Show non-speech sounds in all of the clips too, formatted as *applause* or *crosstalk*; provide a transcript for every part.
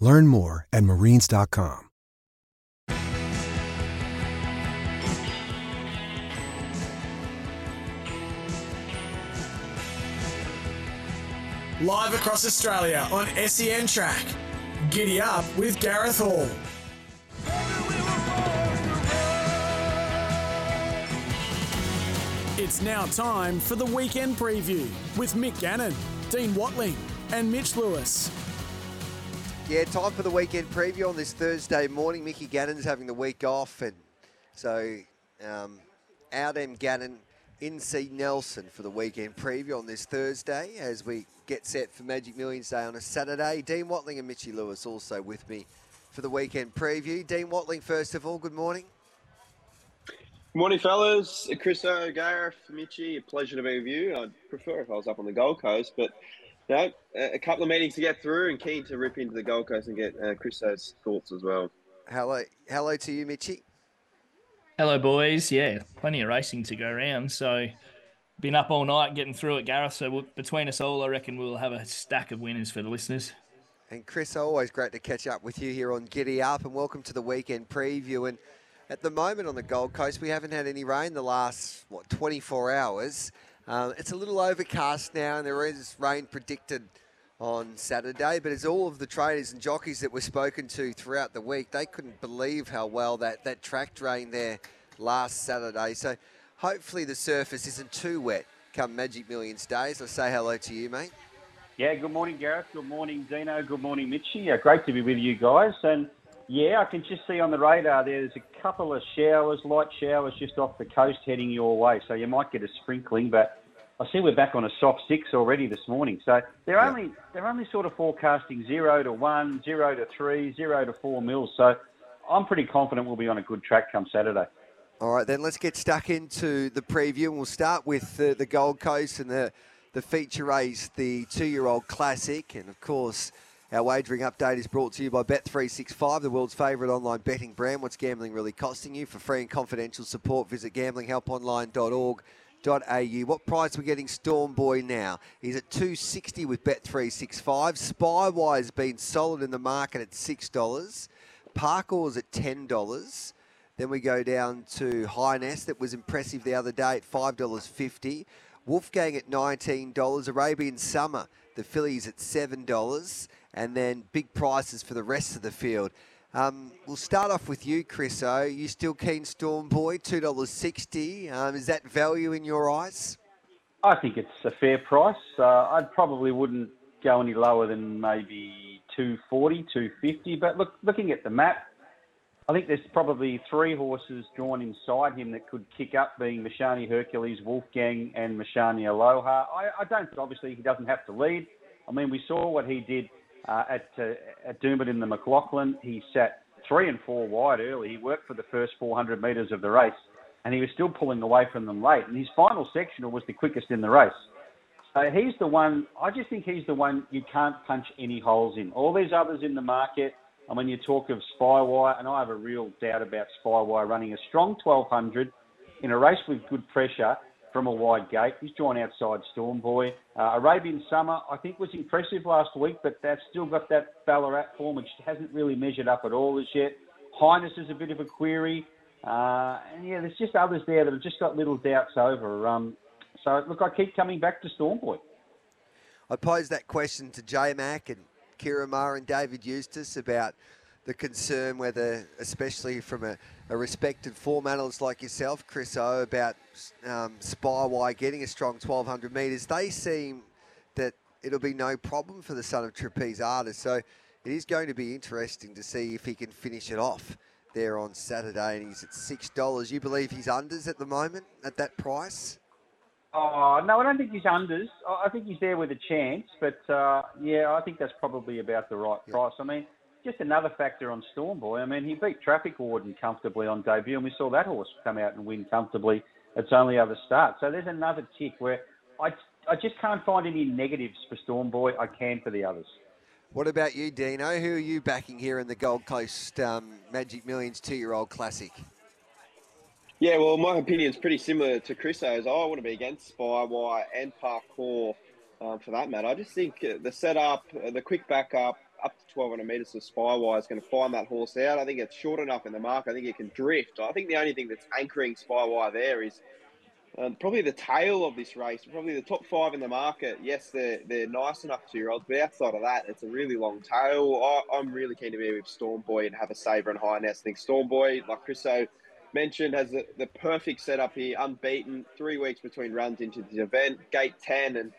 Learn more at marines.com. Live across Australia on SEN Track. Giddy up with Gareth Hall. It's now time for the weekend preview with Mick Gannon, Dean Watling, and Mitch Lewis. Yeah, time for the weekend preview on this Thursday morning. Mickey Gannon's having the week off, and so um, out M Gannon, in C Nelson for the weekend preview on this Thursday as we get set for Magic Millions Day on a Saturday. Dean Watling and Mitchy Lewis also with me for the weekend preview. Dean Watling, first of all, good morning. Good morning, fellas. Chris Gareth, Mitchy, a pleasure to be with you. I'd prefer if I was up on the Gold Coast, but you know, a couple of meetings to get through and keen to rip into the Gold Coast and get uh, Chris's thoughts as well. Hello, hello to you, Mitchy. Hello, boys. Yeah, plenty of racing to go around. So, been up all night getting through it, Gareth. So, we'll, between us all, I reckon we'll have a stack of winners for the listeners. And Chris, always great to catch up with you here on Giddy Up, and welcome to the weekend preview. And at the moment on the Gold Coast, we haven't had any rain the last what 24 hours. Um, it's a little overcast now, and there is rain predicted on Saturday. But as all of the traders and jockeys that were spoken to throughout the week, they couldn't believe how well that, that track drained there last Saturday. So hopefully the surface isn't too wet come Magic Millions days. I say hello to you, mate. Yeah, good morning, Gareth. Good morning, Dino. Good morning, Mitchy. Yeah, great to be with you guys. And yeah, I can just see on the radar there, there's a couple of showers, light showers just off the coast heading your way. So you might get a sprinkling, but I see we're back on a soft six already this morning. So they're only they're only sort of forecasting zero to one, zero to three, zero to four mils. So I'm pretty confident we'll be on a good track come Saturday. All right, then let's get stuck into the preview, and we'll start with the, the Gold Coast and the the feature race, the two-year-old classic, and of course. Our wagering update is brought to you by Bet365, the world's favourite online betting brand. What's gambling really costing you? For free and confidential support, visit gamblinghelponline.org.au. What price we're getting Storm Boy now? He's at 260 with Bet365. Spywire's been solid in the market at $6. Parkour's at $10. Then we go down to Highness, that was impressive the other day at $5.50. Wolfgang at $19. Arabian Summer, the fillies at $7 and then big prices for the rest of the field. Um, we'll start off with you, Chris. O. You still keen Storm Boy, two dollars sixty. Um, is that value in your eyes? I think it's a fair price. Uh, I probably wouldn't go any lower than maybe 240, 250. But look, looking at the map, I think there's probably three horses drawn inside him that could kick up, being Mishani Hercules, Wolfgang, and Mishani Aloha. I, I don't. Obviously, he doesn't have to lead. I mean, we saw what he did uh, at uh, at Doomben in the McLaughlin. He sat three and four wide early. He worked for the first 400 metres of the race, and he was still pulling away from them late. And his final sectional was the quickest in the race. So he's the one. I just think he's the one you can't punch any holes in. All these others in the market. I mean, you talk of Spywire, and I have a real doubt about Spywire running a strong 1200 in a race with good pressure from a wide gate. He's drawn outside Storm Boy. Uh, Arabian Summer, I think, was impressive last week, but that's still got that Ballarat form, which hasn't really measured up at all as yet. Highness is a bit of a query. Uh, and yeah, there's just others there that have just got little doubts over. Um, so, look, I keep coming back to Storm Boy. I posed that question to J Mac and Ciaron Maher and David Eustace about the concern whether, especially from a, a respected form analyst like yourself, Chris O, about um, Spywire getting a strong 1200 metres. They seem that it'll be no problem for the son of Trapeze Artist. So it is going to be interesting to see if he can finish it off there on Saturday. And he's at $6. You believe he's unders at the moment at that price? Oh no, I don't think he's unders. I think he's there with a chance, but uh, yeah, I think that's probably about the right yeah. price. I mean, just another factor on Stormboy. I mean, he beat Traffic Warden comfortably on debut, and we saw that horse come out and win comfortably. Its only other start. So there's another tick where I, I just can't find any negatives for Stormboy. I can for the others. What about you, Dino? Who are you backing here in the Gold Coast um, Magic Millions two-year-old classic? Yeah, well, my opinion is pretty similar to Chris's. I want to be against Spy Spywire and Parkour um, for that matter. I just think uh, the setup, uh, the quick backup, up to 1200 metres of Spywire is going to find that horse out. I think it's short enough in the mark. I think it can drift. I think the only thing that's anchoring Spywire there is um, probably the tail of this race. Probably the top five in the market. Yes, they're, they're nice enough two year olds, but outside of that, it's a really long tail. I, am really keen to be with Stormboy and have a sabre and Highness. I think Stormboy, like Chriso mentioned, has the, the perfect setup here, unbeaten, three weeks between runs into the event, gate 10, and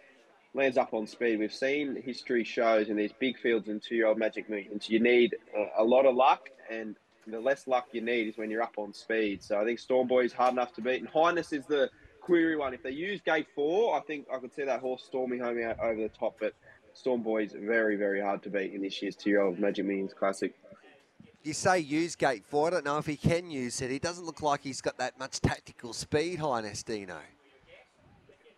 lands up on speed. We've seen history shows in these big fields and two-year-old Magic Millions, you need a, lot of luck, and the less luck you need is when you're up on speed. So I think Stormboy is hard enough to beat, and Highness is the query one. If they use gate four, I think I could see that horse storming home out over the top, but Stormboy is very, very hard to beat in this year's two-year-old Magic Millions Classic. You say use gate four. I don't know if he can use it. He doesn't look like he's got that much tactical speed, Highness Dino.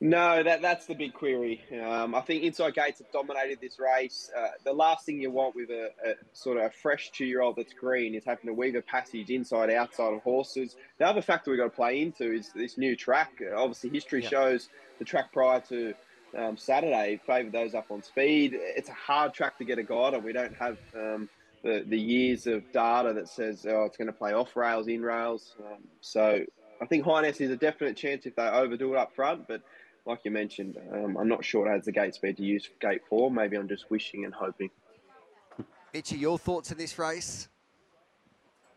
No, that that's the big query. Um, I think inside gates have dominated this race. Uh, the last thing you want with a, a sort of a fresh two-year-old that's green is having to weave a passage inside outside of horses. The other factor we've got to play into is this new track. Obviously, history shows the track prior to um, Saturday favoured those up on speed. It's a hard track to get a guide on. We don't have um, the the years of data that says oh it's going to play off rails, in rails. Um, so I think Highness is a definite chance if they overdo it up front, but like you mentioned, um, I'm not sure it has the gate speed to use gate four. Maybe I'm just wishing and hoping. Itchy, your thoughts on this race?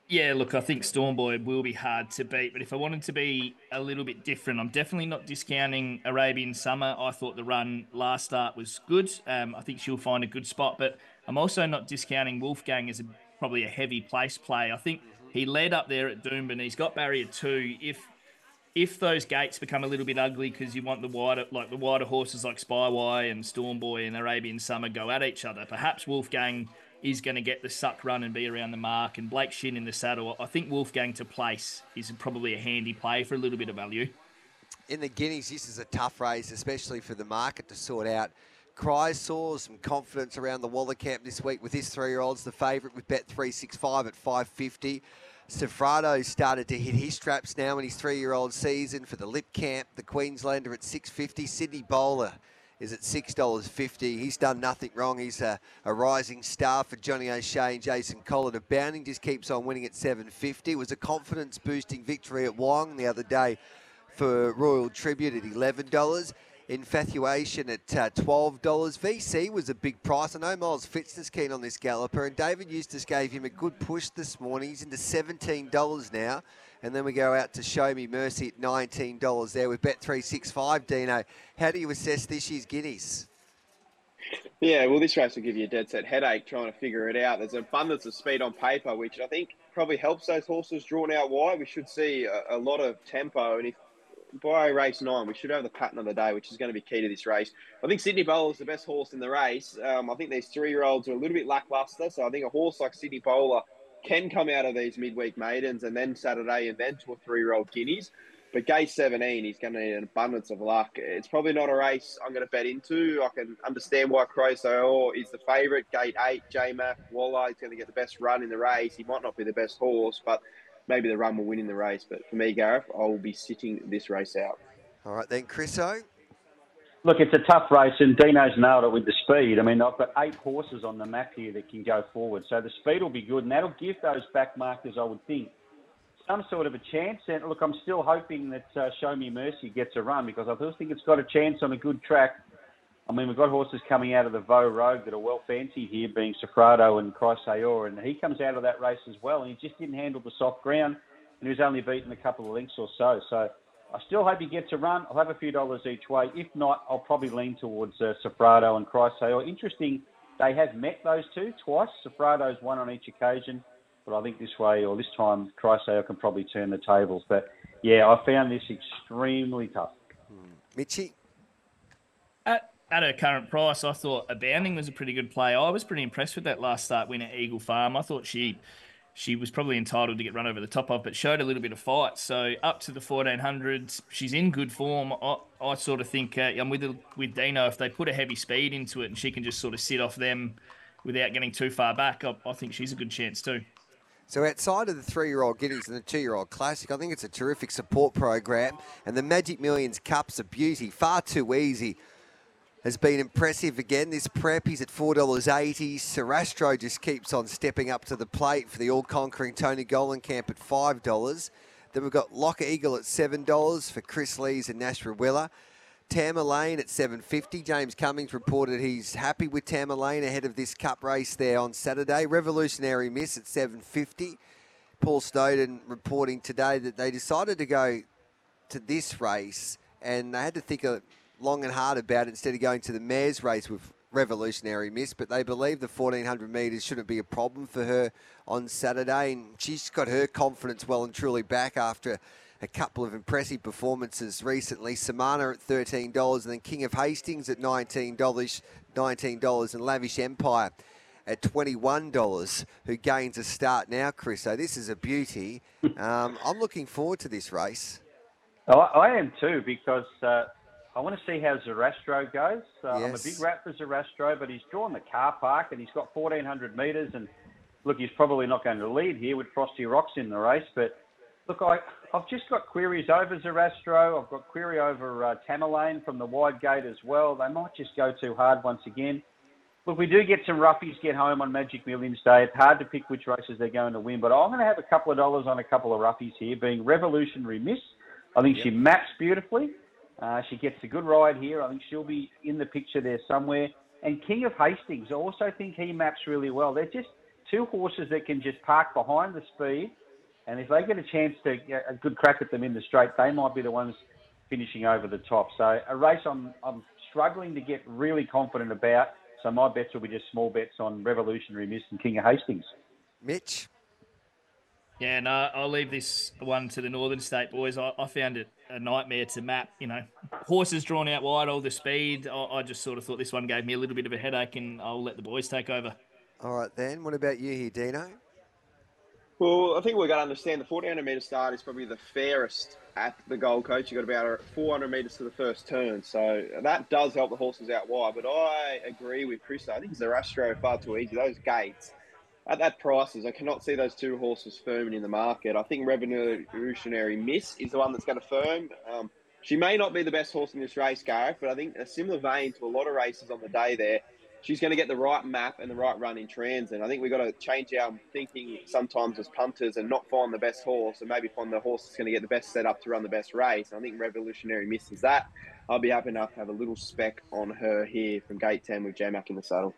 Yeah, look, I think Stormboy will be hard to beat, but if I wanted to be a little bit different, I'm definitely not discounting Arabian Summer. I thought the run last start was good. Um, I think she'll find a good spot, but I'm also not discounting Wolfgang as a, probably a heavy place play. I think he led up there at Doomben. And he's got barrier two. If if those gates become a little bit ugly because you want the wider like the wider horses like Spywire and Stormboy and Arabian Summer go at each other, perhaps Wolfgang is going to get the suck run and be around the mark and Blake Shinn in the saddle. I think Wolfgang to place is probably a handy play for a little bit of value. In the Guineas, this is a tough race, especially for the market to sort out. Chrysaor some confidence around the Waller camp this week with his three-year-olds, the favourite with Bet365 at 550. Sofrado started to hit his straps now in his three-year-old season for the Lip Camp. The Queenslander at 650. Sydney Bowler is at $6.50. He's done nothing wrong. He's a, a, rising star for Johnny O'Shea and Jason Collett of Bounding. Just keeps on winning at 750. It was a confidence boosting victory at Wyong the other day for Royal Tribute at $11. Infatuation at uh, $12. VC was a big price. I know Miles Fitzner's keen on this galloper, and David Eustace gave him a good push this morning. He's into $17 now. And then we go out to Show Me Mercy at $19 there with Bet365. Dino, how do you assess this year's Guineas? Yeah, well, this race will give you a dead set headache trying to figure it out. There's an abundance of speed on paper, which I think probably helps those horses drawn out wide. We should see a, a lot of tempo, and if by race nine, we should have the pattern of the day, which is going to be key to this race. I think Sydney Bowler is the best horse in the race. Um, I think these three-year-olds are a little bit lackluster, so I think a horse like Sydney Bowler can come out of these midweek maidens and then Saturday and then to a three-year-old guineas. But gate 17, he's going to need an abundance of luck. It's probably not a race I'm going to bet into. I can understand why Chrysaor is the favourite. Gate 8, J-Mac, Waller, he's going to get the best run in the race. He might not be the best horse, but maybe the run will win in the race. But for me, Gareth, I will be sitting this race out. All right, then, Chriso. Look, it's a tough race, and Dino's nailed it with the speed. I mean, I've got eight horses on the map here that can go forward, so the speed will be good, and that'll give those back markers, I would think, some sort of a chance. And look, I'm still hoping that uh, Show Me Mercy gets a run because I still think it's got a chance on a good track. I mean, we've got horses coming out of the Vo Rogue that are well fancied here, being Sofrado and Chrysaor, and he comes out of that race as well, and he just didn't handle the soft ground, and he was only beaten a couple of lengths or so. So I still hope he gets a run. I'll have a few dollars each way. If not, I'll probably lean towards uh, Sofrado and Chrysaor. Interesting, they have met those two twice. Sofrado's won on each occasion, but I think this way or this time, Chrysaor can probably turn the tables. But yeah, I found this extremely tough. Mitchy? At, her current price, I thought Abounding was a pretty good play. I was pretty impressed with that last start win at Eagle Farm. I thought she she was probably entitled to get run over the top of, but showed a little bit of fight. So up to the 1400s, she's in good form. I, I sort of think uh, I'm with with Dino. If they put a heavy speed into it and she can just sort of sit off them without getting too far back, I, I think she's a good chance too. So outside of the three-year-old Guineas and the two-year-old Classic, I think it's a terrific support program. And the Magic Millions Cup's a beauty, far too easy. Has been impressive again. This prep, he's at $4.80. Sarastro just keeps on stepping up to the plate for the all-conquering Tony Gollan camp at $5. Then we've got Locker Eagle at $7 for Chris Lees and Nash Rawiller. Tamerlane at 750. James Cummings reported he's happy with Tamerlane ahead of this cup race there on Saturday. Revolutionary Miss at 750. Paul Snowden reporting today that they decided to go to this race and they had to think long and hard about it instead of going to the mayor's race with Revolutionary Miss, but they believe the 1400 metres shouldn't be a problem for her on Saturday. And she's got her confidence well and truly back after a couple of impressive performances recently. Samana at $13 and then King of Hastings at $19, $19 and Lavish Empire at $21, who gains a start now, Chris. So this is a beauty. *laughs* Um, I'm looking forward to this race. Oh, I am too, because uh, I want to see how Zarastro goes. Uh, yes. I'm a big rat for Zarastro, but he's drawn the car park and he's got 1,400 metres. And look, he's probably not going to lead here with Frosty Rocks in the race, but Look, I, I've just got queries over Zarastro. I've got query over uh, Tamerlane from the wide gate as well. They might just go too hard once again. Look, we do get some roughies get home on Magic Millions Day. It's hard to pick which races they're going to win, but I'm going to have a couple of dollars on a couple of roughies here, being Revolutionary Miss. I think yep. she maps beautifully. Uh, she gets a good ride here. I think she'll be in the picture there somewhere. And King of Hastings, I also think he maps really well. They're just two horses that can just park behind the speed and if they get a chance to get a good crack at them in the straight, they might be the ones finishing over the top. So a race I'm, I'm struggling to get really confident about. So my bets will be just small bets on Revolutionary Miss and King of Hastings. Mitch? Yeah, no, I'll leave this one to the Northern State boys. I, I found it a nightmare to map. You know, horses drawn out wide, all the speed. I, I just sort of thought this one gave me a little bit of a headache, and I'll let the boys take over. All right, then. What about you here, Dino? Well, I think we've got to understand the 1400 metre start is probably the fairest at the Gold Coast. You've got about 400 metres to the first turn. So that does help the horses out wide. But I agree with Chris. I think Zarastro far too easy. Those gates, at that prices, I cannot see those two horses firming in the market. I think Revolutionary Miss is the one that's going to firm. Um, she may not be the best horse in this race, Gareth, but I think a similar vein to a lot of races on the day there she's going to get the right map and the right run in transit. I think we've got to change our thinking sometimes as punters and not find the best horse and maybe find the horse that's going to get the best setup to run the best race. I think Revolutionary misses that. I'll be happy enough to have a little spec on her here from gate 10 with J-Mac in the saddle.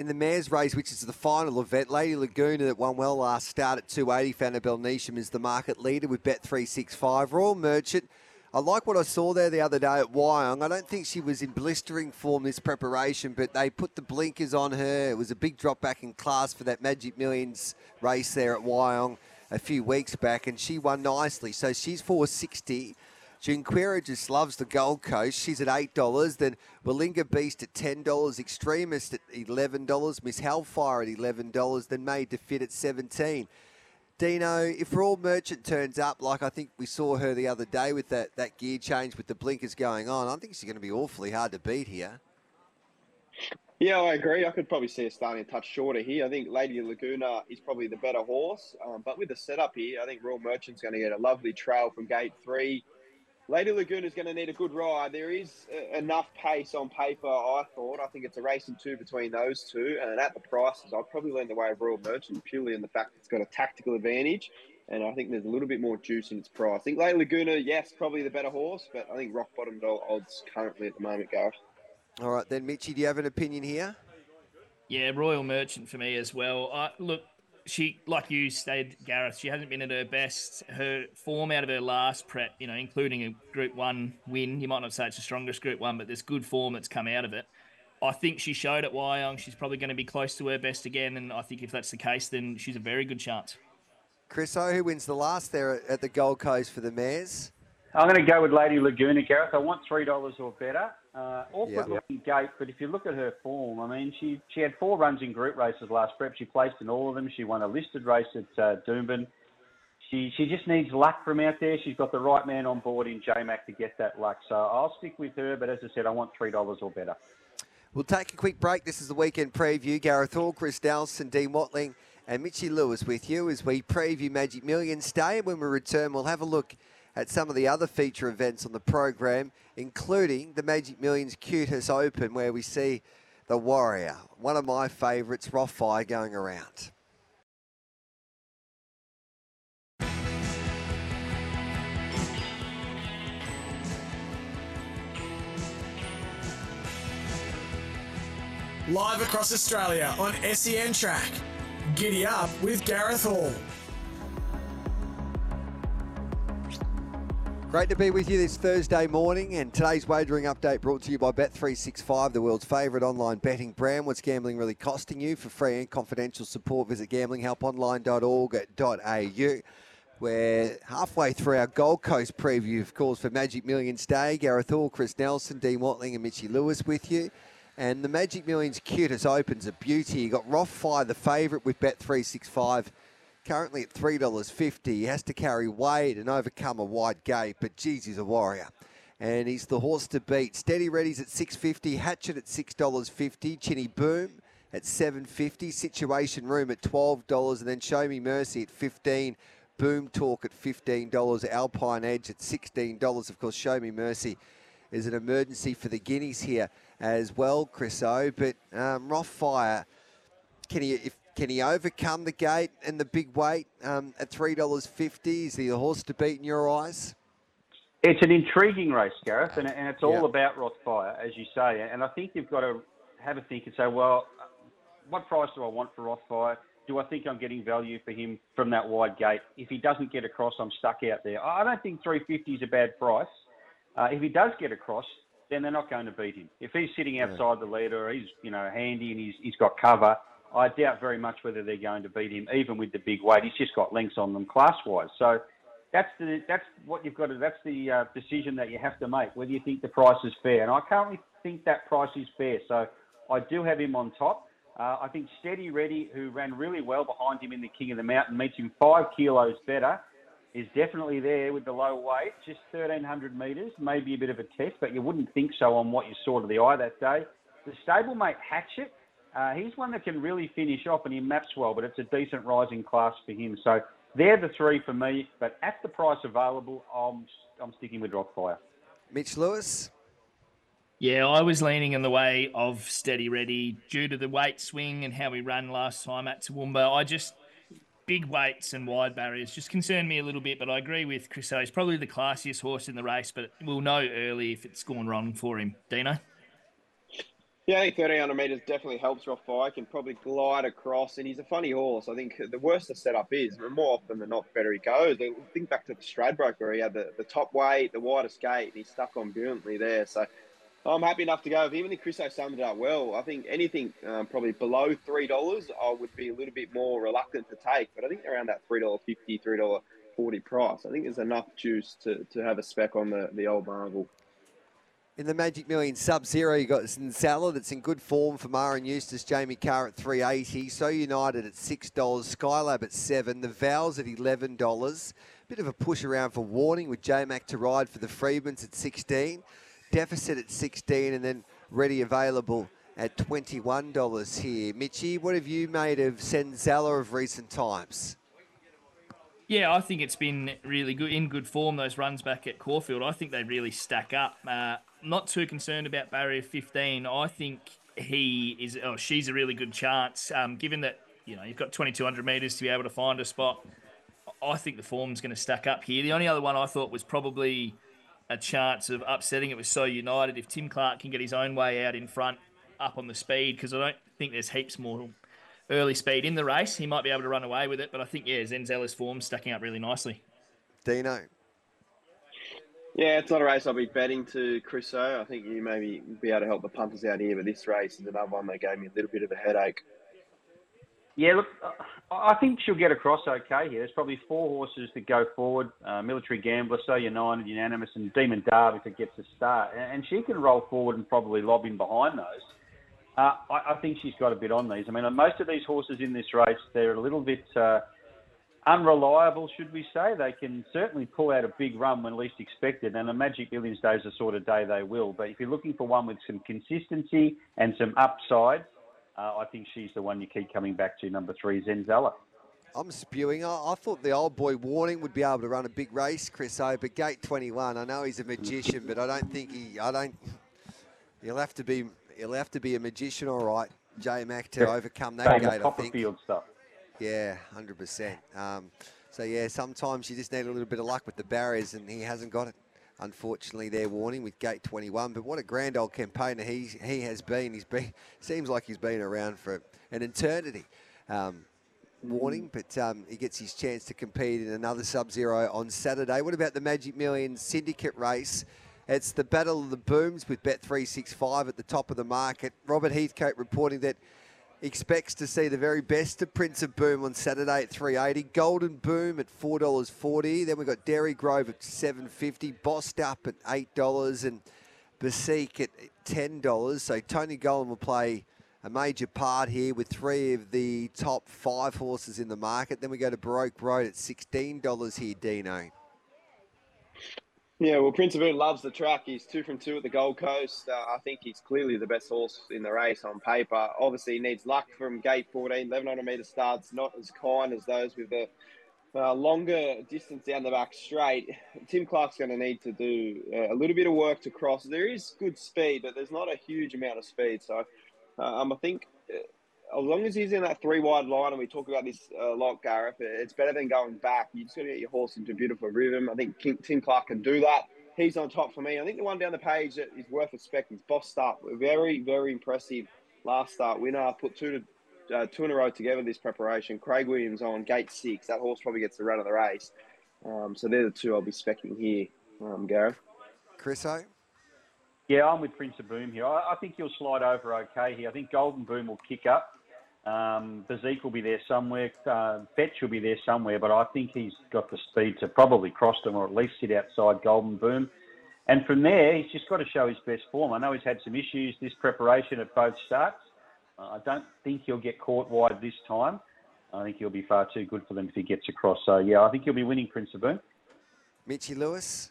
In the mayor's race, which is the final event, Lady Laguna that won well last start at 280, Fanabel Nisham is the market leader with Bet365. Royal Merchant I like what I saw there the other day at Wyong. I don't think she was in blistering form this preparation, but they put the blinkers on her. It was a big drop back in class for that Magic Millions race there at Wyong a few weeks back, and she won nicely. So she's 460. Junquera just loves the Gold Coast. She's at $8. Then Willinga Beast at $10. Extremist at $11. Miss Hellfire at $11. Then Made to Fit at 17 Dino, if Royal Merchant turns up, like I think we saw her the other day with that, that gear change with the blinkers going on, I think she's going to be awfully hard to beat here. Yeah, I agree. I could probably see her starting a touch shorter here. I think Lady Laguna is probably the better horse, um, but with the setup here, I think Royal Merchant's going to get a lovely trail from gate three. Lady Laguna is going to need a good ride. There is uh, enough pace on paper, I thought. I think it's a racing two between those two. And at the prices, I'd probably lean the way of Royal Merchant purely in the fact it's got a tactical advantage. And I think there's a little bit more juice in its price. I think Lady Laguna, yes, probably the better horse, but I think rock bottom odds currently at the moment, Gareth. All right, then, Mitchy, do you have an opinion here? Yeah, Royal Merchant for me as well. Uh, look, she, like you said, Gareth, she hasn't been at her best. Her form out of her last prep, you know, including a Group One win. You might not say it's the strongest Group One, but there's good form that's come out of it. I think she showed at Wyong she's probably going to be close to her best again, and I think if that's the case, then she's a very good chance. Chris O, who wins the last there at the Gold Coast for the Mares? I'm going to go with Lady Laguna, Gareth. I want three dollars or better. Uh, awkward yep. looking gate, but if you look at her form, I mean, she she had four runs in group races last prep. She placed in all of them. She won a listed race at uh, Doomben. She she just needs luck from out there. She's got the right man on board in J Mac to get that luck. So I'll stick with her. But as I said, I want three dollars or better. We'll take a quick break. This is the weekend preview. Gareth Hall, Chris Nelson, Dean Watling, and Mitchy Lewis with you as we preview Magic Millions Day. When we return, we'll have a look at some of the other feature events on the program, including the Magic Millions QTIS Open, where we see the Warrior, one of my favourites, Rothfire, going around. Live across Australia on SEN Track. Giddy up with Gareth Hall. Great to be with you this Thursday morning, and today's wagering update brought to you by Bet365, the world's favourite online betting brand. What's gambling really costing you? For free and confidential support, visit gamblinghelponline.org.au. We're halfway through our Gold Coast preview, of course, for Magic Millions Day. Gareth Hall, Chris Nelson, Dean Watling, and Mitchy Lewis with you. And the Magic Millions QTIS Open's a beauty. You got Rothfire, the favourite, with Bet365 currently at $3.50. He has to carry weight and overcome a wide gate, but geez, he's a warrior. And he's the horse to beat. Steady Ready's at 650, Hatchet at $6.50, Chinny Boom at 750, Situation Room at $12, and then Show Me Mercy at 15 Boom Talk at $15, Alpine Edge at $16. Of course, Show Me Mercy is an emergency for the Guineas here as well, Chris O. But um, Rothfire, he, if can he overcome the gate and the big weight um, at three dollars fifty? Is he a horse to beat in your eyes? It's an intriguing race, Gareth, and, and it's all yeah. about Rothfire, as you say. And I think you've got to have a think and say, well, what price do I want for Rothfire? Do I think I'm getting value for him from that wide gate? If he doesn't get across, I'm stuck out there. I don't think 350 is a bad price. Uh, if he does get across, then they're not going to beat him. If he's sitting outside yeah. the leader, he's you know handy and he's, he's got cover, I doubt very much whether they're going to beat him, even with the big weight. He's just got lengths on them class-wise. So that's the that's what you've got to. That's the uh, decision that you have to make. Whether you think the price is fair, and I currently think that price is fair. So I do have him on top. Uh, I think Steady Ready, who ran really well behind him in the King of the Mountain, meets him five kilos better, is definitely there with the low weight. Just 1,300 metres, maybe a bit of a test, but you wouldn't think so on what you saw to the eye that day. The stablemate Hatchet uh, he's one that can really finish off and he maps well, but it's a decent rising class for him. So they're the three for me, but at the price available, I'm, I'm sticking with Rothfire. Mitch Lewis? Yeah, I was leaning in the way of Steady Ready due to the weight swing and how we ran last time at Toowoomba. I just, big weights and wide barriers just concern me a little bit, but I agree with Chris. He's probably the classiest horse in the race, but we'll know early if it's gone wrong for him. Dino? Yeah, I think 1300 metres definitely helps Rothfire. Can probably glide across, and he's a funny horse. I think the worse the setup is, the more often than not, better he goes. Think back to the Stradbroke where he had the, the top weight, the widest gate, and he stuck on brilliantly there. So I'm happy enough to go. If even if Chris O summed it up well, I think anything um, probably below three dollars, I would be a little bit more reluctant to take. But I think around that three dollar fifty, three dollar forty price, I think there's enough juice to, to have a spec on the the old Marvel. In the Magic Million Sub Zero, you got Zinzala that's in good form for Maher Eustace, Jamie Kah at 380, So United at $6, Skylab at 7 the Vows at $11. Bit of a push around for Warning with J Mac to ride for the Freedmans at 16 Deficit at 16 and then ready available at $21 here. Mitchy, what have you made of Senzala of recent times? Yeah, I think it's been really good in good form. Those runs back at Caulfield, I think they really stack up. Uh, not too concerned about barrier 15. I think he is, oh, she's a really good chance. Um, given that, you know, you've got 2,200 metres to be able to find a spot, I think the form's going to stack up here. The only other one I thought was probably a chance of upsetting it was So United if Tim Clark can get his own way out in front, up on the speed, because I don't think there's heaps more early speed in the race. He might be able to run away with it, but I think yeah, Zenzella's form stacking up really nicely. Dino. Yeah, it's not a race I'll be betting to Chris O. I think you maybe be able to help the punters out here, but this race is another one that gave me a little bit of a headache. Yeah, look, I think she'll get across okay here. There's probably four horses that go forward. Uh, Military Gambler, So United, Unanimous, and Demon Darby if it gets a start. And she can roll forward and probably lob in behind those. Uh, I, I, think she's got a bit on these. I mean, most of these horses in this race, they're a little bit uh, unreliable, should we say. They can certainly pull out a big run when least expected, and a Magic Millions Day is the sort of day they will. But if you're looking for one with some consistency and some upside, uh, I think she's the one you keep coming back to, number three, Zenzella. I'm spewing. I, I, thought the old boy Warning would be able to run a big race, Chris O, but gate 21. I know he's a magician, but I don't think he. I don't. He'll have to be. He'll have to be a magician, all right, J Mac, to overcome that gate. I think. stuff. Yeah, hundred um, percent. So yeah, sometimes you just need a little bit of luck with the barriers, and he hasn't got it unfortunately, their warning with gate 21. But what a grand old campaigner he he has been. He's been *laughs* seems like he's been around for an eternity. Um, warning, but um, he gets his chance to compete in another Sub-Zero on Saturday. What about the Magic Millions Syndicate race? It's the Battle of the Booms with Bet365 at the top of the market. Robert Heathcote reporting that expects to see the very best of Prince of Boom on Saturday at 380. Golden Boom at $4.40. Then we've got Dairy Grove at 750 Bossed Up at $8 and Basique at $10. So Tony Gollan will play a major part here with three of the top five horses in the market. Then we go to Baroque Road at $16 here, Dino. Yeah, well, Prince of Boom loves the track. He's two from two at the Gold Coast. Uh, I think he's clearly the best horse in the race on paper. Obviously, he needs luck from gate 14. 1100 metre starts, not as kind as those with the uh, longer distance down the back straight. Tim Clark's going to need to do uh, a little bit of work to cross. There is good speed, but there's not a huge amount of speed. So um, I think uh, as long as he's in that three wide line, and we talk about this a lot, Gareth, it's better than going back. You just got to get your horse into a beautiful rhythm. I think King, Tim Clark can do that. He's on top for me. I think the one down the page that is worth respecting is Boss Start. Very, very impressive last start winner. Put two to, uh, two in a row together this preparation. Craig Williams on gate six. That horse probably gets the run of the race. Um, so they're the two I'll be specking here, um, Gareth. Chris O? Yeah, I'm with Prince of Boom here. I, I think he'll slide over okay here. I think Golden Boom will kick up. Um, Bazik will be there somewhere. Uh, Fetch will be there somewhere, but I think he's got the speed to probably cross them or at least sit outside Golden Boom. And from there, he's just got to show his best form. I know he's had some issues this preparation at both starts. Uh, I don't think he'll get caught wide this time. I think he'll be far too good for them if he gets across. So, yeah, I think he'll be winning Prince of Boom. Mitchy Lewis?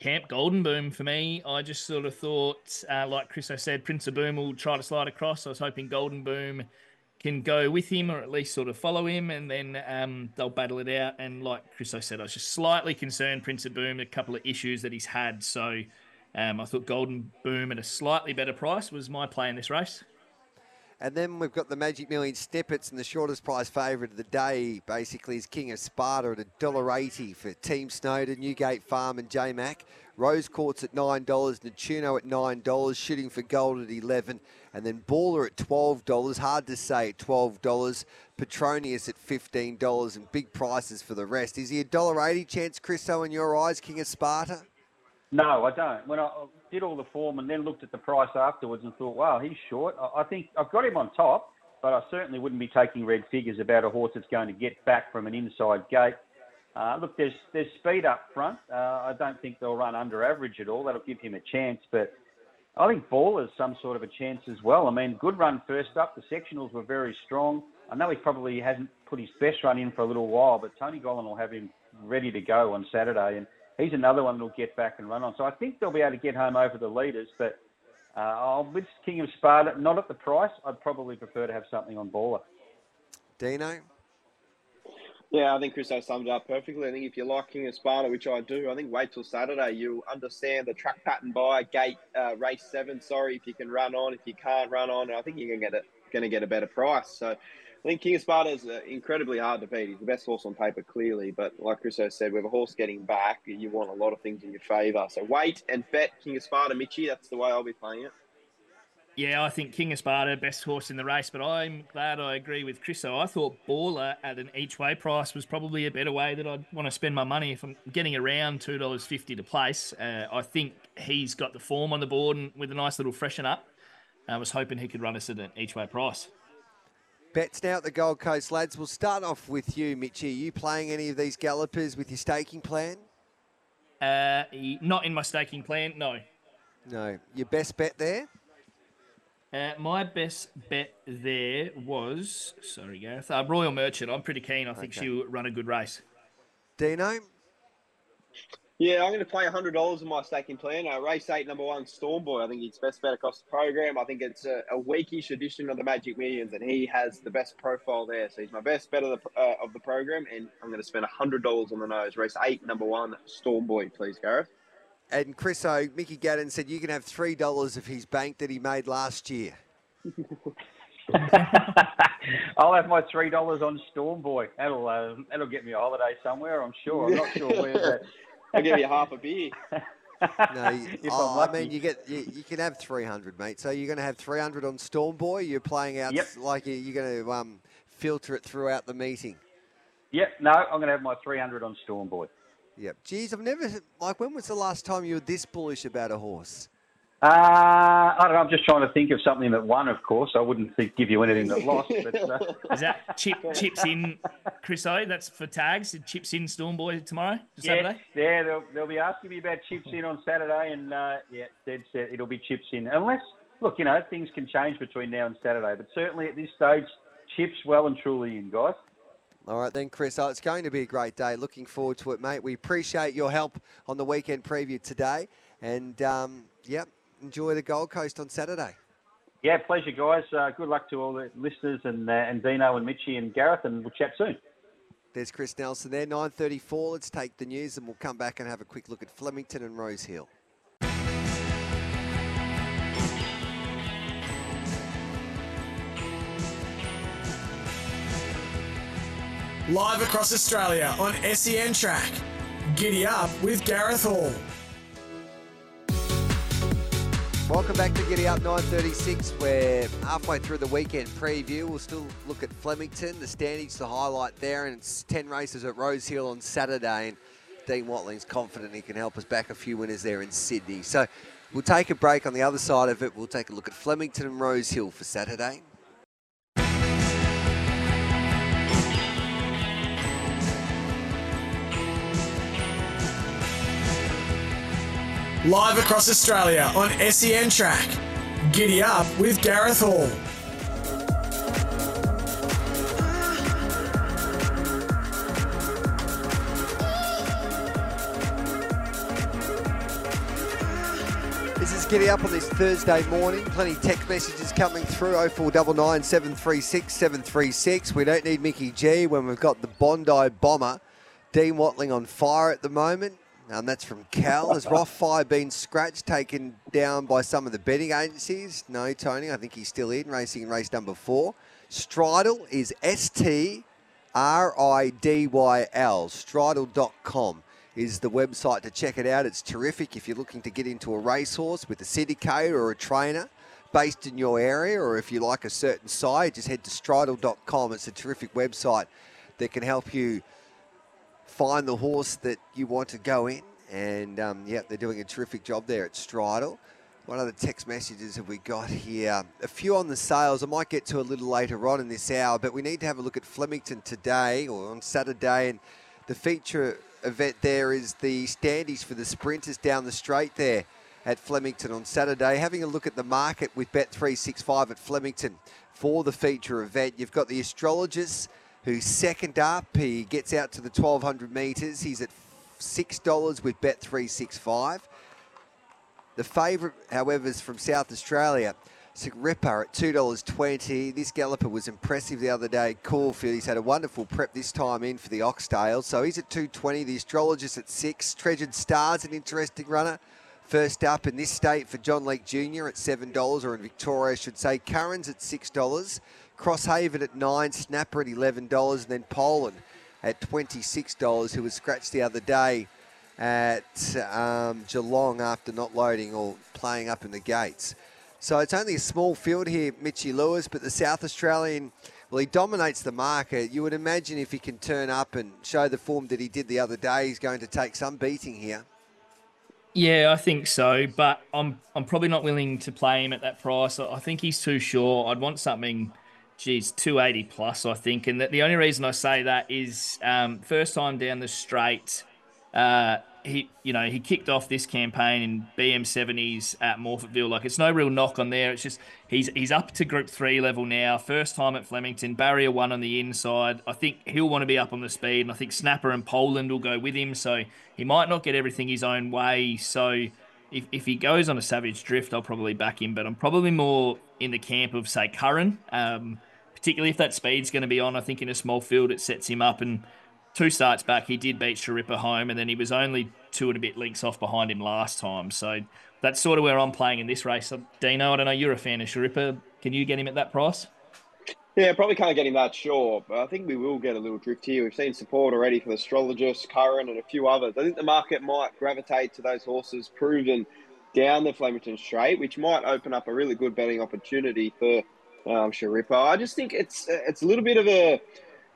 Camp Golden Boom for me. I just sort of thought, uh, like Chris I said, Prince of Boom will try to slide across. I was hoping Golden Boom can go with him or at least sort of follow him, and then um, they'll battle it out. And like Chris I said, I was just slightly concerned Prince of Boom, a couple of issues that he's had. So um, I thought Golden Boom at a slightly better price was my play in this race. And then we've got the Magic Million Snippets, and the shortest price favourite of the day basically is King of Sparta at $1.80 for Team Snowden, Newgate Farm, and J Mac. Rose Quartz at $9, Natuno at $9, Shooting for Gold at 11 and then Baller at $12. Hard to say at $12. Petronius at $15 and big prices for the rest. Is he a $1.80 chance, Christo, in your eyes, King of Sparta? No, I don't. When I did all the form and then looked at the price afterwards and thought, wow, he's short. I think I've got him on top, but I certainly wouldn't be taking red figures about a horse that's going to get back from an inside gate. Uh, look, there's there's speed up front. Uh, I don't think they'll run under average at all. That'll give him a chance, but I think Baller's some sort of a chance as well. I mean, good run first up. The sectionals were very strong. I know he probably hasn't put his best run in for a little while, but Tony Gollan will have him ready to go on Saturday, and he's another one that'll get back and run on. So I think they'll be able to get home over the leaders, but uh, I'll with King of Sparta, not at the price. I'd probably prefer to have something on Baller. Dino? Yeah, I think Chris has summed it up perfectly. I think if you're like King of Sparta, which I do, I think wait till Saturday. You'll understand the track pattern by gate uh, race seven. Sorry if you can run on, if you can't run on, I think you're gonna get it, gonna get a better price. So I think King of Sparta is uh, incredibly hard to beat. He's the best horse on paper, clearly. But like Chriso said, with a horse getting back, you want a lot of things in your favour. So wait and bet King of Sparta, Mitchy. That's the way I'll be playing it. Yeah, I think King of Sparta, best horse in the race, but I'm glad I agree with Chriso. I thought Baller at an each way price was probably a better way that I'd want to spend my money if I'm getting around $2.50 to place. Uh, I think he's got the form on the board and with a nice little freshen up. I was hoping he could run us at an each way price. Bets now at the Gold Coast, lads. We'll start off with you, Mitchy. Are you playing any of these gallopers with your staking plan? Uh, not in my staking plan, no. No. Your best bet there? Uh, my best bet there was, sorry, Gareth, uh, Royal Merchant. I'm pretty keen. I think Okay. she'll run a good race. Dino? Yeah, I'm going to play $100 in my staking plan. Uh, race 8, number 1, Stormboy. I think he's best bet across the program. I think it's a, a weekish edition of the Magic Millions, and he has the best profile there. So he's my best bet of the, uh, of the program, and I'm going to spend $100 on the nose. Race 8, number 1, Stormboy, please, Gareth. And Chris O, Mickey Gannon said you can have $3 of his bank that he made last year. *laughs* I'll have my three dollars on Stormboy. That'll uh, that'll get me a holiday somewhere. I'm sure. I'm not sure where that. I'll give you half a beer. *laughs* No, you- oh, I'm I lucky. mean, you get you, you can have 300, mate. So you're going to have 300 on Stormboy. You're playing out Yep. like you- you're going to um, filter it throughout the meeting. Yep. No, I'm going to have my three hundred on Stormboy. Yep. Geez, I've never like. When was the last time you were this bullish about a horse? Uh, I don't know. I'm just trying to think of something that won. Of course, I wouldn't think, give you anything that lost. But, uh, *laughs* Is that chip chips in, Chris O? That's for tags. It chips in Stormboy tomorrow, yeah, Saturday. yeah, they'll, they'll be asking me about chips in on Saturday, and uh, yeah, dead set. It'll be chips in, unless look, you know, things can change between now and Saturday. But certainly at this stage, chips well and truly in, guys. All right then, Chris. Oh, it's going to be a great day. Looking forward to it, mate. We appreciate your help on the weekend preview today, and um, yep, enjoy the Gold Coast on Saturday. Yeah, pleasure, guys. Uh, good luck to all the listeners and uh, and Dino and Mitchy and Gareth, and we'll chat soon. There's Chris Nelson there. 9:34. Let's take the news, and we'll come back and have a quick look at Flemington and Rose Hill. Live across Australia on SEN Track. Giddy up with Gareth Hall. Welcome back to Giddy Up 936. We're halfway through the weekend preview. We'll still look at Flemington, the Standish the highlight there, and it's 10 races at Rose Hill on Saturday. And Dean Watling's confident he can help us back a few winners there in Sydney. So we'll take a break on the other side of it. We'll take a look at Flemington and Rose Hill for Saturday. Live across Australia on SEN Track. Giddy up with Gareth Hall. This is Giddy Up on this Thursday morning. Plenty text messages coming through 0499 736 736. We don't need Mickey G when we've got the Bondi Bomber. Dean Watling on fire at the moment. And that's from Cal. Has Rothfire been scratched, taken down by some of the betting agencies? No, Tony. I think he's still in, racing in race number four. Stridyl is S T R I D Y L. Stridyl.com is the website to check it out. It's terrific if you're looking to get into a racehorse with a syndicator or a trainer based in your area, or if you like a certain side, just head to stridyl.com. It's a terrific website that can help you find the horse that you want to go in. And um, yeah, they're doing a terrific job there at Stridyl. What other text messages have we got here? A few on the sales. I might get to a little later on in this hour, but we need to have a look at Flemington today or on Saturday. And the feature event there is the Standish for the sprinters down the straight there at Flemington on Saturday. Having a look at the market with Bet365 at Flemington for the feature event. You've got the astrologist who's second up. He gets out to the 1200 metres. He's at $6 with Bet365. The favourite, however, is from South Australia. Ripper at $2.20. This galloper was impressive the other day Caulfield. He's had a wonderful prep this time in for the Oxdale. So he's at 220. The astrologist at 6. Treasured Stars, an interesting runner. First up in this state for John Leake Jr. at $7, or in Victoria, I should say. Curran's at $6. Crosshaven at 9 Snapper at $11, and then Poland at $26, who was scratched the other day at um, Geelong after not loading or playing up in the gates. So it's only a small field here, Mitchy Lewis, but the South Australian, well, he dominates the market. You would imagine if he can turn up and show the form that he did the other day, he's going to take some beating here. Yeah, I think so, but I'm I'm probably not willing to play him at that price. I think he's too short. I'd want something, geez, 280 plus, I think. And the, the only reason I say that is um, first time down the straight, uh, he, you know, he kicked off this campaign in BM70s at Morphettville. Like it's no real knock on there. It's just he's he's up to Group Three level now. First time at Flemington, barrier one on the inside. I think he'll want to be up on the speed, and I think Snapper and Poland will go with him. So he might not get everything his own way. So if, if he goes on a savage drift, I'll probably back him. But I'm probably more in the camp of say Curran. Um, particularly if that speed's going to be on. I think in a small field it sets him up and two starts back, he did beat Sharippa home, and then he was only two and a bit links off behind him last time. So that's sort of where I'm playing in this race. Uh, Dino, I don't know, you're a fan of Sharippa. Can you get him at that price? Yeah, probably can't get him that sure, but I think we will get a little drift here. We've seen support already for the Astrologist, Curran, and a few others. I think the market might gravitate to those horses proven down the Flemington Straight, which might open up a really good betting opportunity for um, Sharippa. I just think it's it's a little bit of a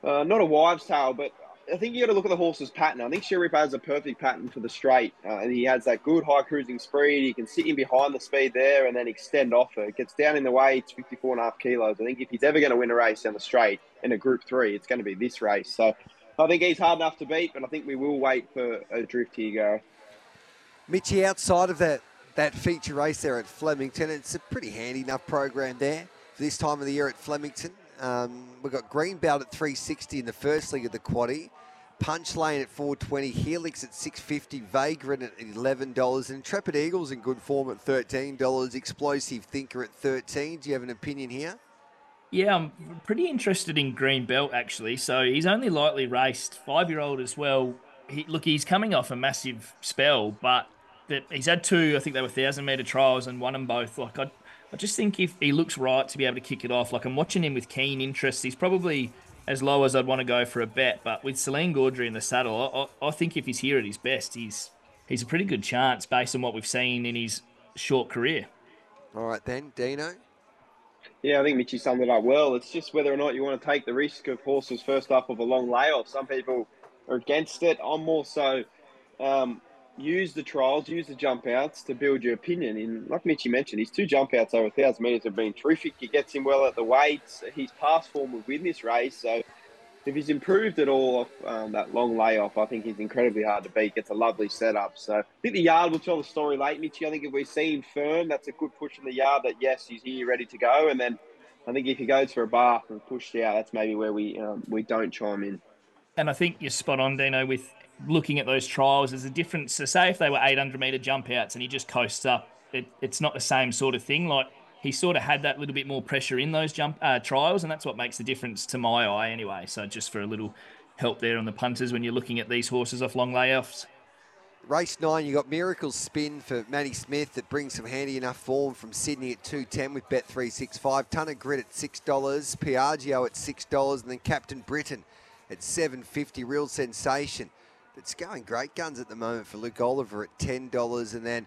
uh, not a wives' tale, but I think you got to look at the horse's pattern. I think Sharip has a perfect pattern for the straight, uh, and he has that good high cruising speed. He can sit in behind the speed there and then extend off it. it gets down in the way, it's 54 and a half kilos. I think if he's ever going to win a race down the straight in a Group Three, it's going to be this race. So I think he's hard enough to beat, but I think we will wait for a drift here, Gareth. Mitchy, outside of that that feature race there at Flemington, it's a pretty handy enough program there this time of the year at Flemington. Um, we've got Greenbelt at 360 in the first leg of the quaddy. Punch Lane at 420, Helix at 650, Vagrant at $11, and Intrepid Eagles in good form at $13, Explosive Thinker at 13 Do you have an opinion here? Yeah, I'm pretty interested in Green Belt actually. So he's only lightly raced, five year old as well. He, look, he's coming off a massive spell, but that he's had two, I think they were thousand meter trials and won them both. Like I, I just think if he looks right to be able to kick it off, like I'm watching him with keen interest. He's probably as low as I'd want to go for a bet. But with Celine Gaudray in the saddle, I, I, think if he's here at his best, he's he's a pretty good chance based on what we've seen in his short career. All right then, Dino. Yeah, I think Mitchy summed it up well. It's just whether or not you want to take the risk of horses first up of a long layoff. Some people are against it. I'm more so um, use the trials, use the jump outs to build your opinion. In like Mitchy mentioned, his two jump outs over thousand metres have been terrific. He gets him well at the weights. His past form will win this race. So if he's improved at all off um, that long layoff, I think he's incredibly hard to beat. Gets a lovely setup. So I think the yard will tell the story late, Mitchy. I think if we see him firm, that's a good push in the yard. That yes, he's here, ready to go. And then I think if he goes for a bath and pushed out, that's maybe where we um, we don't chime in. And I think you're spot on, Dino, with looking at those trials, there's a difference. So, say if they were 800 meter jump outs and he just coasts up, it, it's not the same sort of thing. Like he sort of had that little bit more pressure in those jump uh, trials, and that's what makes the difference to my eye, anyway. So, just for a little help there on the punters when you're looking at these horses off long layoffs. Race nine, you got Miracle Spin for Matty Smith that brings some handy enough form from Sydney at 210 with Bet 365. Ton of Grit at $6, Piaggio at $6, and then Captain Britain at 750 Real sensation it's going great guns at the moment for Luke Oliver at $10. And then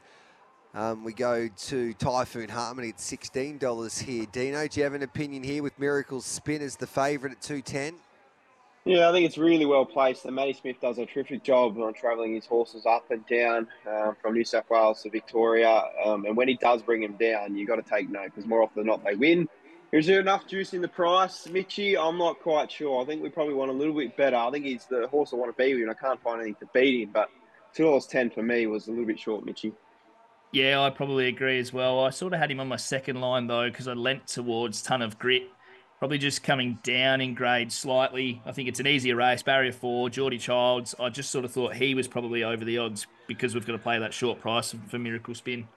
um, we go to Typhoon Harmony at $16 here. Dino, do you have an opinion here with Miracle's Spin as the favourite at 210 yeah, I think it's really well placed. And Matty Smith does a terrific job on travelling his horses up and down uh, from New South Wales to Victoria. Um, and when he does bring them down, you've got to take note because more often than not they win. Is there enough juice in the price, Mitchy? I'm not quite sure. I think we probably want a little bit better. I think he's the horse I want to be with, and I can't find anything to beat him. But two dollars ten for me was a little bit short, Mitchy. Yeah, I probably agree as well. I sort of had him on my second line though because I leant towards ton of grit. Probably just coming down in grade slightly. I think it's an easier race. Barrier four, Geordie Childs. I just sort of thought he was probably over the odds because we've got to play that short price for Miracle Spin.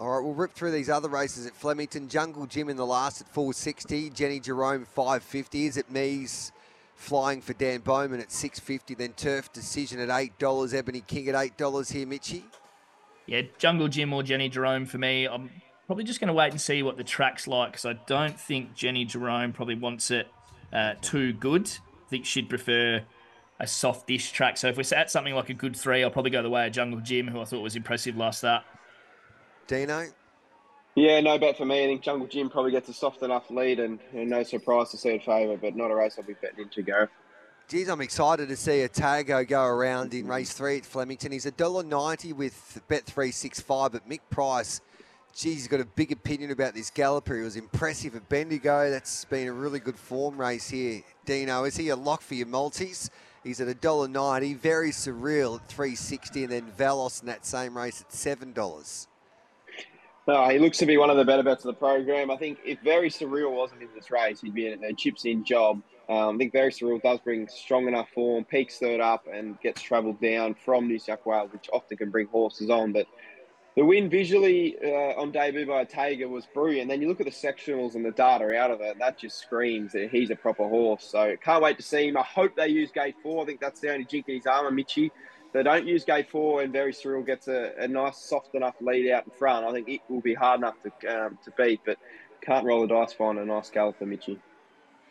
All right, we'll rip through these other races at Flemington. Jungle Jim in the last at 460. Jenny Jerome 550. Is it Me's flying for Dan Bowman at 650. Then Turf Decision at $8. Ebony King at $8 here, Mitchy. yeah, Jungle Jim or Jenny Jerome for me. I'm probably just going to wait and see what the track's like because I don't think Jenny Jerome probably wants it uh, too good. I think she'd prefer a soft-ish track. So if we're at something like a good three, I'll probably go the way of Jungle Jim, who I thought was impressive last start. Dino? Yeah, no bet for me. I think Jungle Jim probably gets a soft enough lead and, and no surprise to see it favour, but not a race I'll be betting into, Gareth. Geez, I'm excited to see Otago go around in race three at Flemington. He's $1.90 with Bet365, but Mick Price, geez, he's got a big opinion about this galloper. He was impressive at Bendigo. That's been a really good form race here. Dino, is he a lock for your multis? He's at $1.90, very surreal at 360 and then Valos in that same race at $7. No, he looks to be one of the better bets of the program. I think if Very Surreal wasn't in this race, he'd be in a chips in job. Um, I think Very Surreal does bring strong enough form, peaks third up, and gets travelled down from New South Wales, which often can bring horses on. But the win visually uh, on debut by Otago was brilliant. Then you look at the sectionals and the data out of it, that just screams that he's a proper horse. So can't wait to see him. I hope they use gate four. I think that's the only jink in his armour, Mitchy they don't use gate four and Very Surreal gets a, a, nice, soft enough lead out in front, I think it will be hard enough to um, to beat, but can't roll the dice find a nice gal for Mitchy.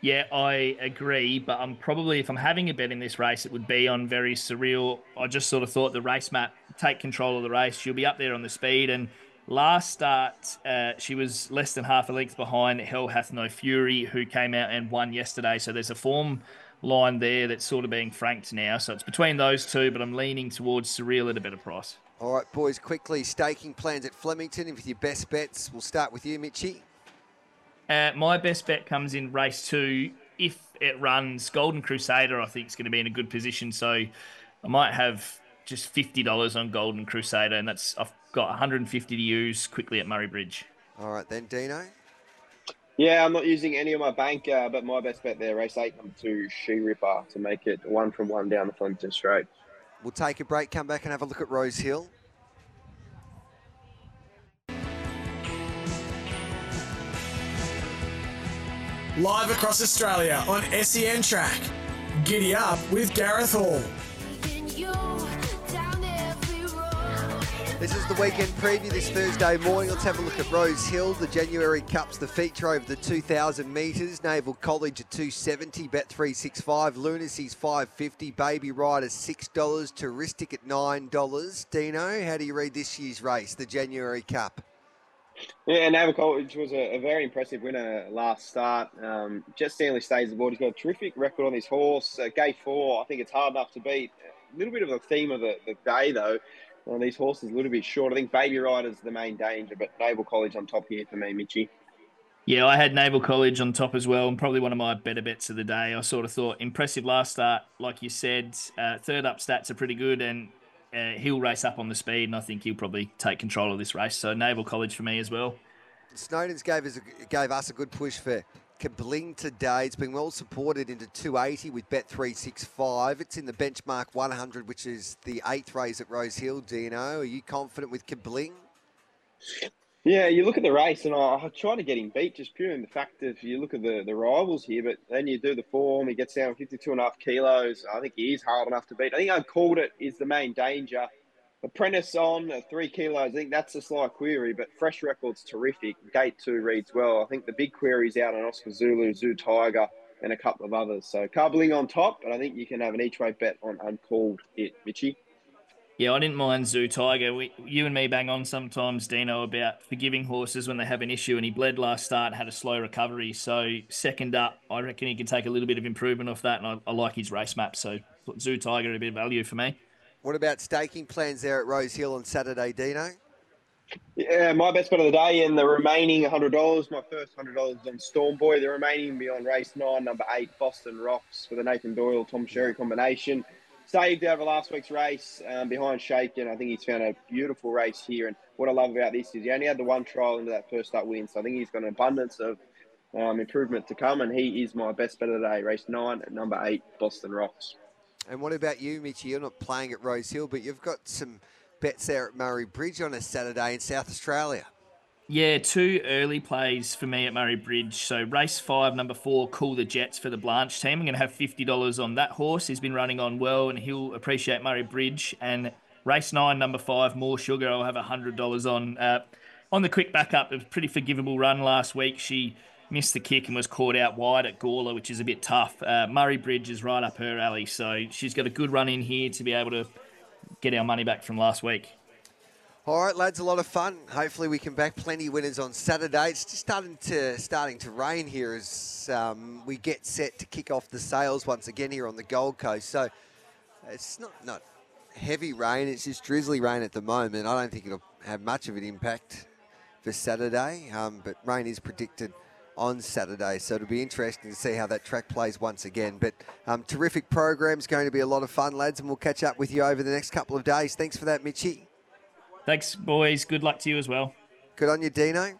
Yeah, I agree, but I'm probably if I'm having a bet in this race, it would be on Very Surreal. I just sort of thought the race map take control of the race. She'll be up there on the speed and. Last start, uh, she was less than half a length behind Hell Hath No Fury, who came out and won yesterday. So there's a form line there that's sort of being franked now. So it's between those two, but I'm leaning towards Surreal at a better price. All right, boys, quickly staking plans at Flemington. With your best bets, we'll start with you, Mitchy. Uh, my best bet comes in race two. If it runs, Golden Crusader, I think is going to be in a good position. So I might have just fifty dollars on Golden Crusader, and that's I've got 150 to use quickly at Murray Bridge. All right, then Dino. Yeah, I'm not using any of my bank, uh, but my best bet there, race eight, number two, She Ripper, to make it one from one down the Flemington Straight. We'll take a break, come back and have a look at Rose Hill. Live across Australia on SEN Track. Giddy up with Gareth Hall. This is the weekend preview this Thursday morning. Let's have a look at Rose Hill. The January Cup's the feature over the 2,000 metres. Naval College at 270, Bet 365, Lunacy's 550, Baby Rider $6, Touristic at $9. Dino, how do you read this year's race, the January Cup? Yeah, Naval College was a, a very impressive winner last start. Um, Stanley stays aboard. He's got a terrific record on this horse. Uh, gate four, I think it's hard enough to beat. A little bit of a theme of the, the day, though. Well, these horses a little bit short. I think Baby Rider's the main danger, but Naval College on top here for me, Mitchy. Yeah, I had Naval College on top as well, and probably one of my better bets of the day. I sort of thought impressive last start, like you said. Uh, third up stats are pretty good, and uh, he'll race up on the speed, and I think he'll probably take control of this race. So Naval College for me as well. Snowden's gave us a, gave us a good push for Kabling today. It's been well supported into 280 with Bet365. It's in the benchmark 100, which is the eighth race at Rose Hill. Dino, are you confident with Kabling? Yeah, you look at the race, and I, try to get him beat just purely in the fact that you look at the, the rivals here, but then you do the form, he gets down 52 and a half kilos. I think he is hard enough to beat. I think I called it is the main danger. Apprentice on three kilos. I think that's a slight query, but fresh record's terrific. Gate two reads well. I think the big query's out on Oscar Zulu, Zoo Tiger, and a couple of others. So Carbling on top, but I think you can have an each way bet on uncalled it, Mitchy. Yeah, I didn't mind Zoo Tiger. We, you and me bang on sometimes, Dino, about forgiving horses when they have an issue, and he bled last start, had a slow recovery. So second up, I reckon he can take a little bit of improvement off that, and I, I like his race map. So Zoo Tiger a bit of value for me. What about staking plans there at Rose Hill on Saturday, Dino? Yeah, my best bet of the day and the remaining $100. My first $100 on Storm Boy. The remaining beyond race nine, number eight, Boston Rocks for the Nathan Doyle, Tom Sherry combination. Saved over last week's race um, behind Shaken. I think he's found a beautiful race here. And what I love about this is he only had the one trial into that first up win. So I think he's got an abundance of um, improvement to come. And he is my best bet of the day. Race nine, number eight, Boston Rocks. And what about you, Mitchy? You're not playing at Rose Hill, but you've got some bets there at Murray Bridge on a Saturday in South Australia. Yeah, two early plays for me at Murray Bridge. So race five, number four, Cool the Jets for the Blanche team. I'm going to have fifty dollars on that horse. He's been running on well, and he'll appreciate Murray Bridge. And Race nine, number five, more sugar. I'll have hundred dollars on. Uh, on the quick backup, it was a pretty forgivable run last week. She missed the kick and was caught out wide at Gawler, which is a bit tough. Uh, Murray Bridge is right up her alley, so she's got a good run in here to be able to get our money back from last week. All right, lads, a lot of fun. Hopefully, we can back plenty winners on Saturday. It's just starting to starting to rain here as um, we get set to kick off the sales once again here on the Gold Coast. So it's not not heavy rain; it's just drizzly rain at the moment. I don't think it'll have much of an impact for Saturday, um, but rain is predicted on Saturday. So it'll be interesting to see how that track plays once again. But um, terrific program. It's going to be a lot of fun, lads, and we'll catch up with you over the next couple of days. Thanks for that, Mitchy. Thanks, boys. Good luck to you as well. Good on you, Dino.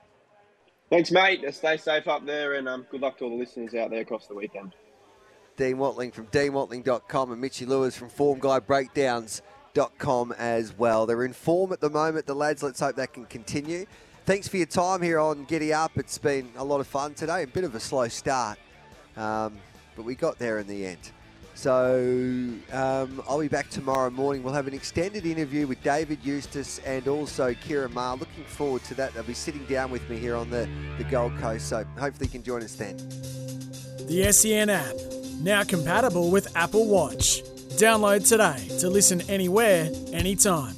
Thanks, mate. Stay safe up there, and um, good luck to all the listeners out there across the weekend. Dean Watling from deanwatling.com and Mitchy Lewis from formguybreakdowns.com as well. They're in form at the moment, the lads. Let's hope that can continue. Thanks for your time here on Giddy Up. It's been a lot of fun today. A bit of a slow start, um, but we got there in the end. So um, I'll be back tomorrow morning. We'll have an extended interview with David Eustace and also Ciaron Maher. Looking forward to that. They'll be sitting down with me here on the, the Gold Coast. So hopefully you can join us then. The SEN app, now compatible with Apple Watch. Download today to listen anywhere, anytime.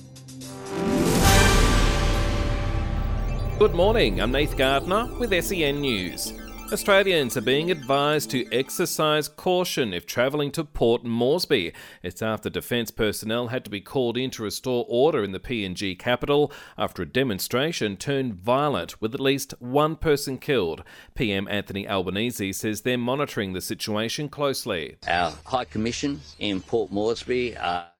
Good morning, I'm Nath Gardner with SEN News. Australians are being advised to exercise caution if travelling to Port Moresby. It's after defence personnel had to be called in to restore order in the PNG capital after a demonstration turned violent with at least one person killed. PM Anthony Albanese says they're monitoring the situation closely. Our High Commission in Port Moresby are